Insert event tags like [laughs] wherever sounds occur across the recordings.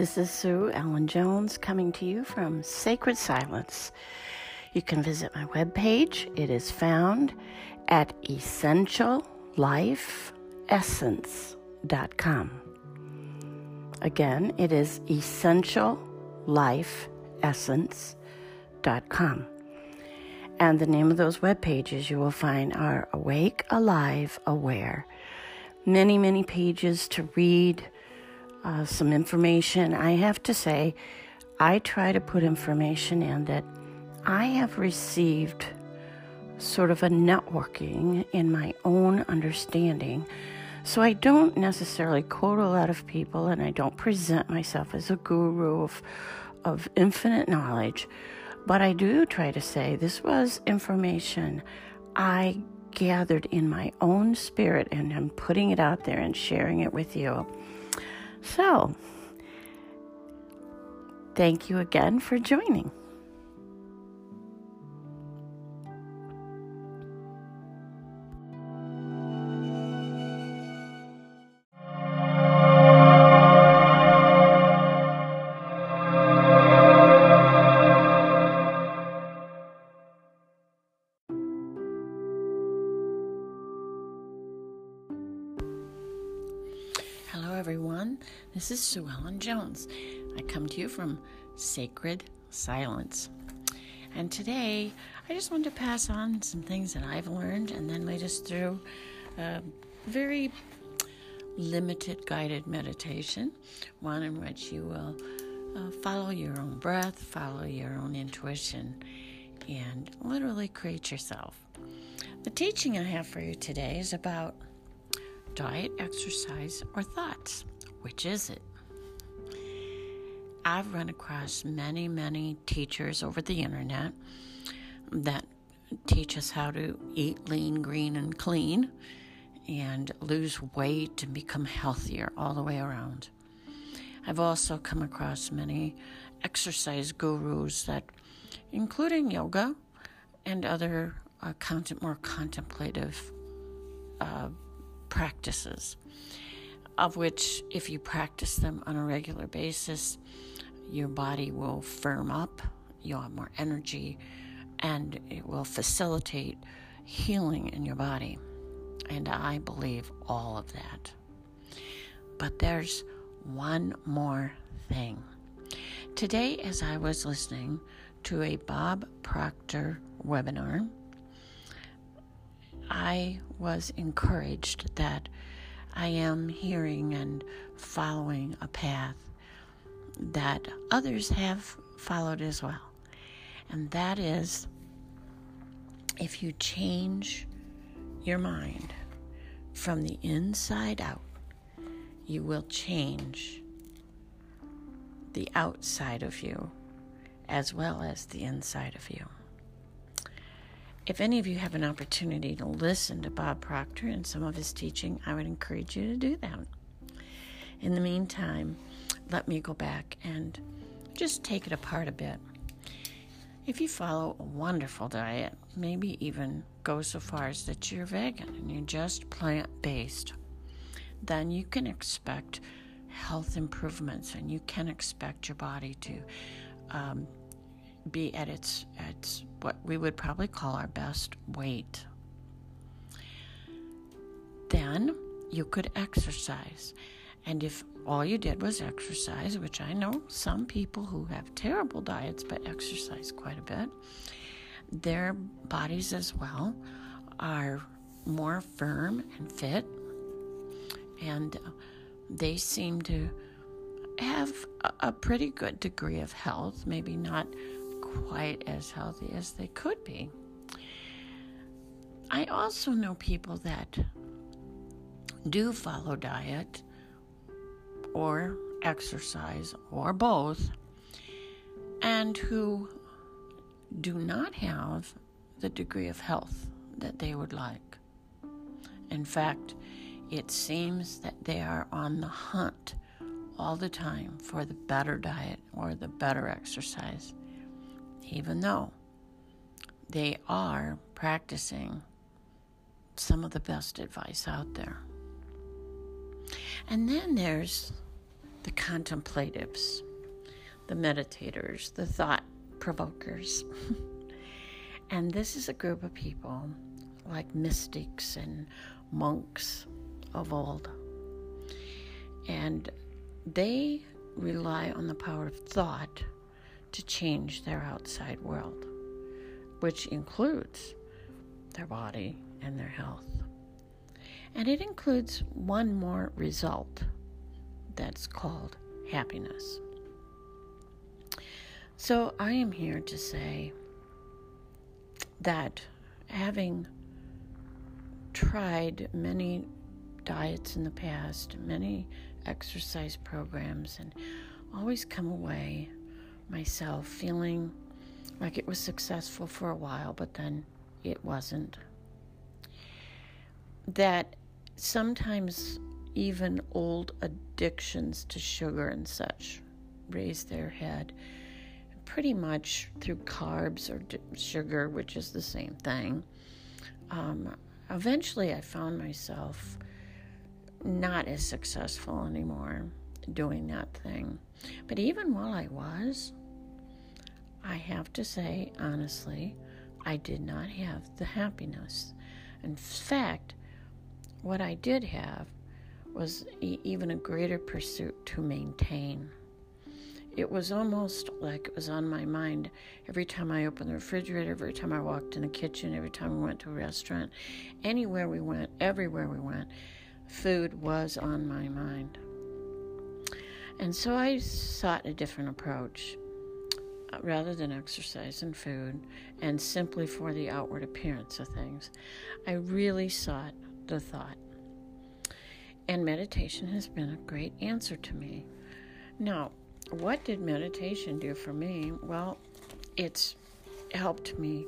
This is Sue Ellen Jones coming to you from Sacred Silence. You can visit my webpage. It is found at essentiallifeessence.com. Again, it is essentiallifeessence.com. And the name of those web pages you will find are Awake, Alive, Aware. Many, many pages to read, uh, some information. I have to say, I try to put information in that I have received sort of a networking in my own understanding. So I don't necessarily quote a lot of people and I don't present myself as a guru of, of infinite knowledge. But I do try to say this was information I gathered in my own spirit and I'm putting it out there and sharing it with you. So, thank you again for joining. Everyone. This is Sue Ellen Jones. I come to you from Sacred Silence. And today, I just wanted to pass on some things that I've learned and then lead us through a very limited guided meditation, one in which you will uh, follow your own breath, follow your own intuition, and literally create yourself. The teaching I have for you today is about diet, exercise, or thoughts? Which is it? I've run across many, many teachers over the internet that teach us how to eat lean, green, and clean and lose weight and become healthier all the way around. I've also come across many exercise gurus that, including yoga and other uh, content, more contemplative uh, practices, of which, if you practice them on a regular basis, your body will firm up, you'll have more energy, and it will facilitate healing in your body. And I believe all of that. But there's one more thing. Today, as I was listening to a Bob Proctor webinar, I was encouraged that I am hearing and following a path that others have followed as well. And that is if you change your mind from the inside out, you will change the outside of you as well as the inside of you. If any of you have an opportunity to listen to Bob Proctor and some of his teaching, I would encourage you to do that. In the meantime, let me go back and just take it apart a bit. If you follow a wonderful diet, maybe even go so far as that you're vegan and you're just plant based, then you can expect health improvements and you can expect your body to um, be at its its what we would probably call our best weight. Then you could exercise. And if all you did was exercise, which I know some people who have terrible diets but exercise quite a bit, their bodies as well are more firm and fit, and uh, they seem to have a, pretty good degree of health, maybe not quite as healthy as they could be. I also know people that do follow diet or exercise or both and who do not have the degree of health that they would like. In fact, it seems that they are on the hunt all the time for the better diet or the better exercise even though they are practicing some of the best advice out there. And then there's the contemplatives, the meditators, the thought provokers. [laughs] and this is a group of people like mystics and monks of old. And they rely on the power of thought to change their outside world, which includes their body and their health. And it includes one more result that's called happiness. So I am here to say that having tried many diets in the past, many exercise programs, and always come away myself feeling like it was successful for a while, but then it wasn't. That sometimes even old addictions to sugar and such raise their head pretty much through carbs or sugar, which is the same thing. Um, eventually, I found myself not as successful anymore doing that thing. But even while I was, I have to say, honestly, I did not have the happiness. In fact, what I did have was e- even a greater pursuit to maintain. It was almost like it was on my mind every time I opened the refrigerator, every time I walked in the kitchen, every time we went to a restaurant, anywhere we went, everywhere we went, food was on my mind. And so I sought a different approach. Rather than exercise and food, and simply for the outward appearance of things, I really sought the thought. And meditation has been a great answer to me. Now, what did meditation do for me? Well, it's helped me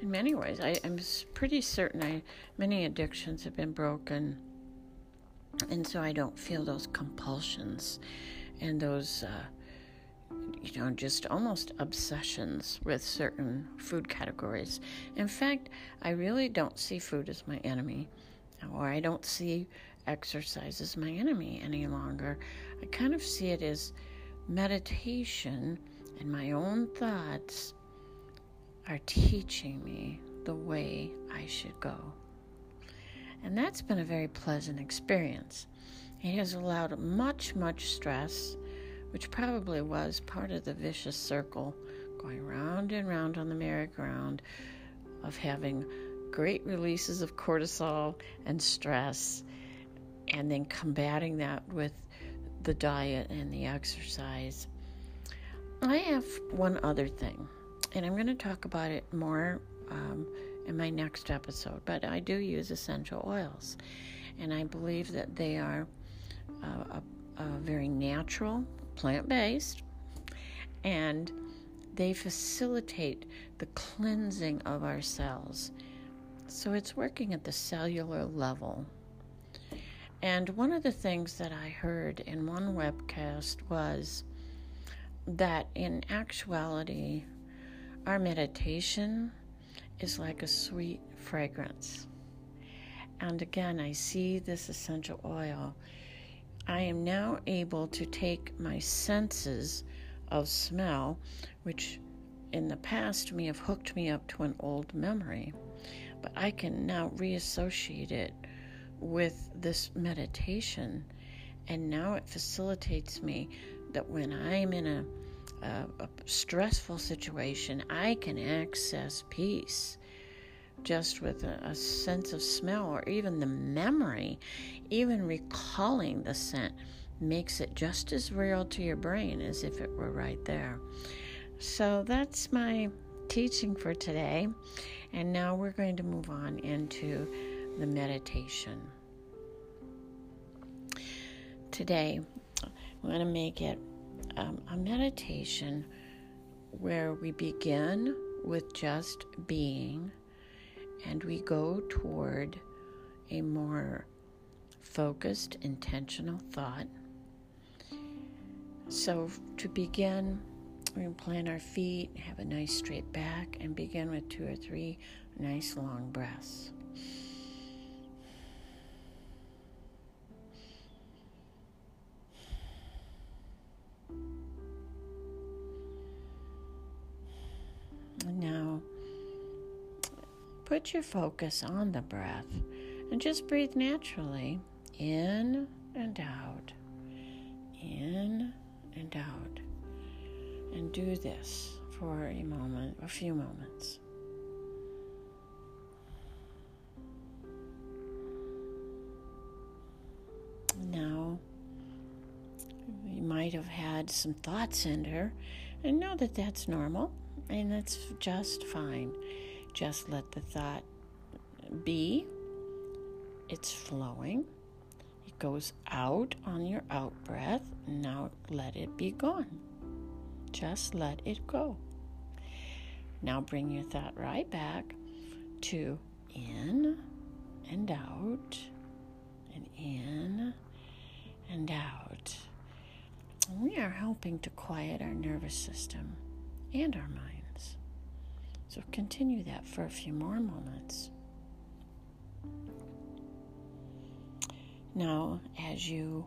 in many ways. I, am pretty certain I many addictions have been broken, and so I don't feel those compulsions and those, uh, you know, just almost obsessions with certain food categories. In fact, I really don't see food as my enemy, or I don't see exercise as my enemy any longer. I kind of see it as meditation and my own thoughts are teaching me the way I should go. And that's been a very pleasant experience. It has allowed much, much stress, which probably was part of the vicious circle going round and round on the merry-go-round of having great releases of cortisol and stress, and then combating that with the diet and the exercise. I have one other thing, and I'm going to talk about it more um, in my next episode, but I do use essential oils, and I believe that they are uh, a, a very natural, plant based, and they facilitate the cleansing of our cells. So it's working at the cellular level. And one of the things that I heard in one webcast was that in actuality, our meditation is like a sweet fragrance. And again, I see this essential oil. I am now able to take my senses of smell, which in the past may have hooked me up to an old memory, but I can now reassociate it with this meditation. And now it facilitates me that when I'm in a, a, a stressful situation, I can access peace just with a, a, sense of smell or even the memory, even recalling the scent makes it just as real to your brain as if it were right there. So that's my teaching for today. And now we're going to move on into the meditation. Today, I'm going to make it um, a meditation where we begin with just being and we go toward a more focused, intentional thought. So, to begin, we're going to plant our feet, have a nice straight back, and begin with two or three nice long breaths. Now put your focus on the breath and just breathe naturally in and out, in and out. And do this for a moment, a few moments. Now, you might have had some thoughts in her, and know that that's normal and that's just fine. Just let the thought be. It's flowing. It goes out on your out breath. Now let it be gone. Just let it go. Now bring your thought right back to in and out and in and out. We are helping to quiet our nervous system and our minds. So continue that for a few more moments. Now, as you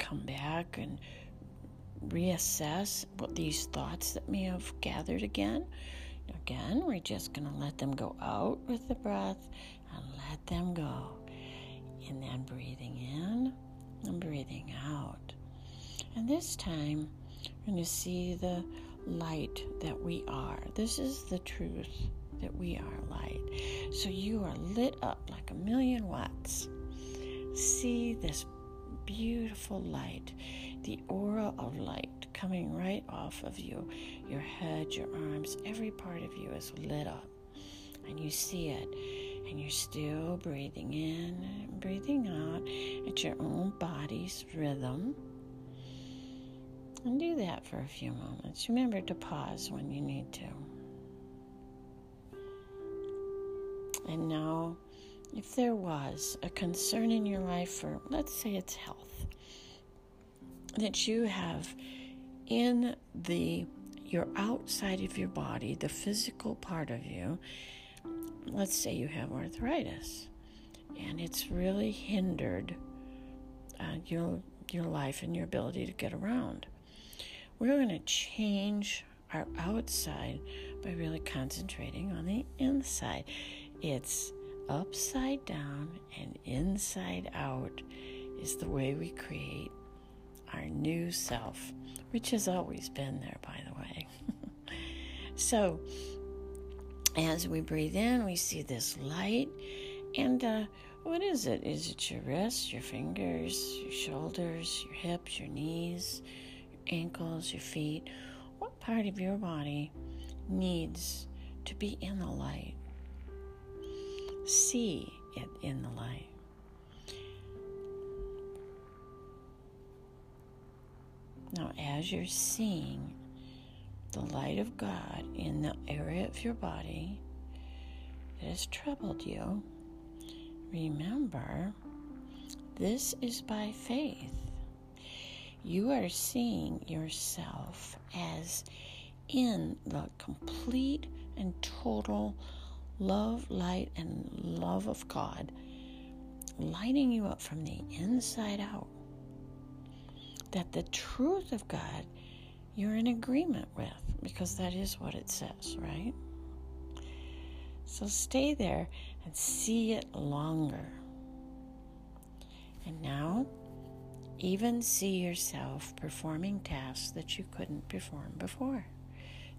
come back and reassess what these thoughts that may have gathered again, again, we're just going to let them go out with the breath and let them go. And then breathing in and breathing out. And this time, we're going to see the light that we are. This is the truth that we are light. So you are lit up like a million watts. See this beautiful light, the aura of light coming right off of you. Your head, your arms, every part of you is lit up. And you see it. And you're still breathing in and breathing out at your own body's rhythm. And do that for a few moments. Remember to pause when you need to. And now, if there was a concern in your life for, let's say it's health, that you have in the your outside of your body, the physical part of you, let's say you have arthritis, and it's really hindered uh, your your life and your ability to get around. We're going to change our outside by really concentrating on the inside. It's upside down and inside out is the way we create our new self, which has always been there, by the way. [laughs] so, as we breathe in, we see this light. And uh, what is it? Is it your wrists, your fingers, your shoulders, your hips, your knees? Ankles, your feet, what part of your body needs to be in the light? See it in the light. Now, as you're seeing the light of God in the area of your body that has troubled you, remember this is by faith you are seeing yourself as in the complete and total love, light, and love of God, lighting you up from the inside out. That the truth of God you're in agreement with, because that is what it says, right? So stay there and see it longer. And now even see yourself performing tasks that you couldn't perform before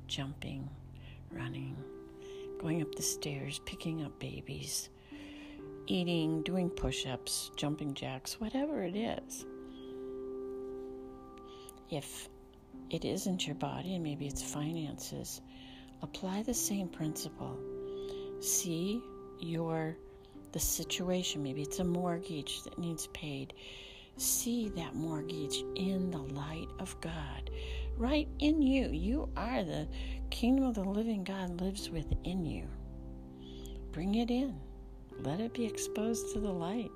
jumping, running, going up the stairs, picking up babies, eating, doing push ups, jumping jacks, whatever it is. If it isn't your body and maybe it's finances, apply the same principle. See your the situation, maybe it's a mortgage that needs paid see that mortgage in the light of God, right in you. You are the kingdom of the living God lives within you. Bring it in. Let it be exposed to the light.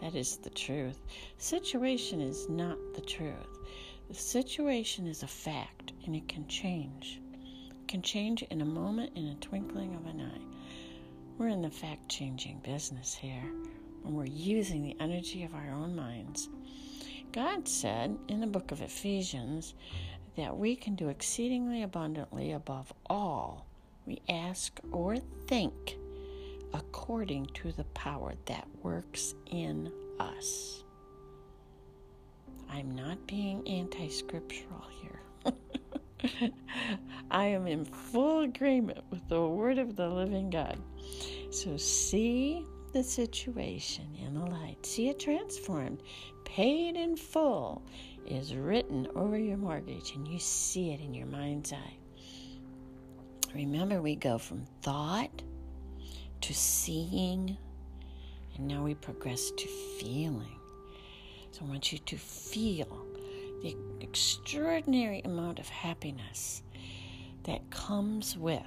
That is the truth. Situation is not the truth. The situation is a fact and it can change. It can change in a moment, in a twinkling of an eye. We're in the fact changing business here when we're using the energy of our own minds God said in the book of Ephesians that we can do exceedingly abundantly above all we ask or think according to the power that works in us. I'm not being anti scriptural here. [laughs] I am in full agreement with the word of the living God. So see the situation in the light, see it transformed, paid in full is written over your mortgage, and you see it in your mind's eye. Remember, we go from thought to seeing, and now we progress to feeling. So I want you to feel the extraordinary amount of happiness that comes with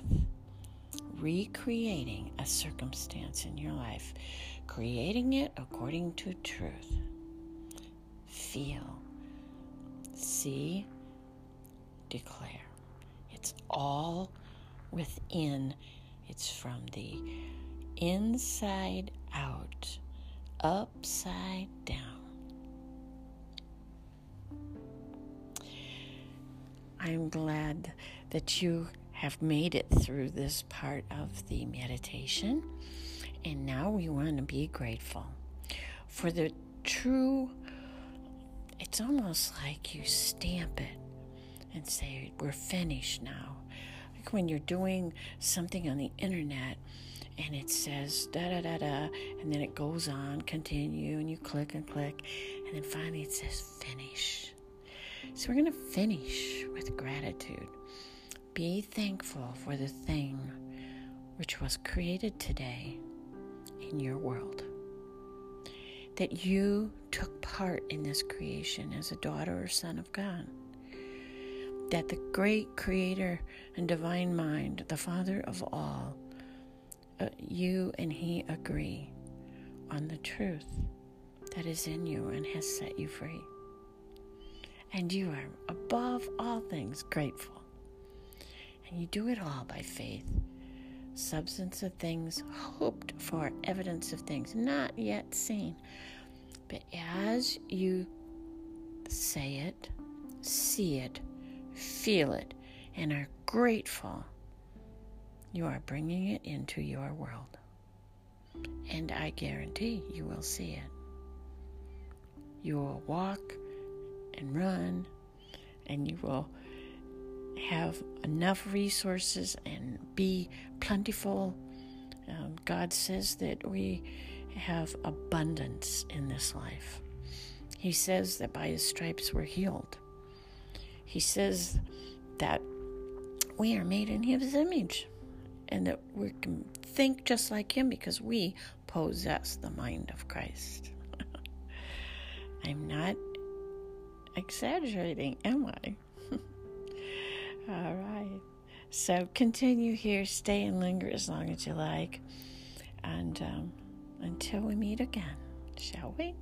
recreating a circumstance in your life, creating it according to truth. Feel, see, declare. It's all within, it's from the inside out, upside down. I'm glad that you have made it through this part of the meditation. And now we want to be grateful for the true, it's almost like you stamp it and say, We're finished now. Like when you're doing something on the internet and it says da da da da, and then it goes on, continue, and you click and click, and then finally it says finish. So we're going to finish with gratitude. Be thankful for the thing which was created today in your world. That you took part in this creation as a daughter or son of God. That the great creator and divine mind, the Father of all, uh, you and He agree on the truth that is in you and has set you free and you are above all things grateful. You do it all by faith. Substance of things hoped for, evidence of things not yet seen. But as you say it, see it, feel it, and are grateful, you are bringing it into your world. And I guarantee you will see it. You will walk and run, and you will have enough resources and be plentiful. Um, God says that we have abundance in this life. He says that by His stripes we're healed. He says that we are made in His image and that we can think just like Him because we possess the mind of Christ. [laughs] I'm not exaggerating, am I? All right. So continue here, stay and linger as long as you like. And um, until we meet again, shall we?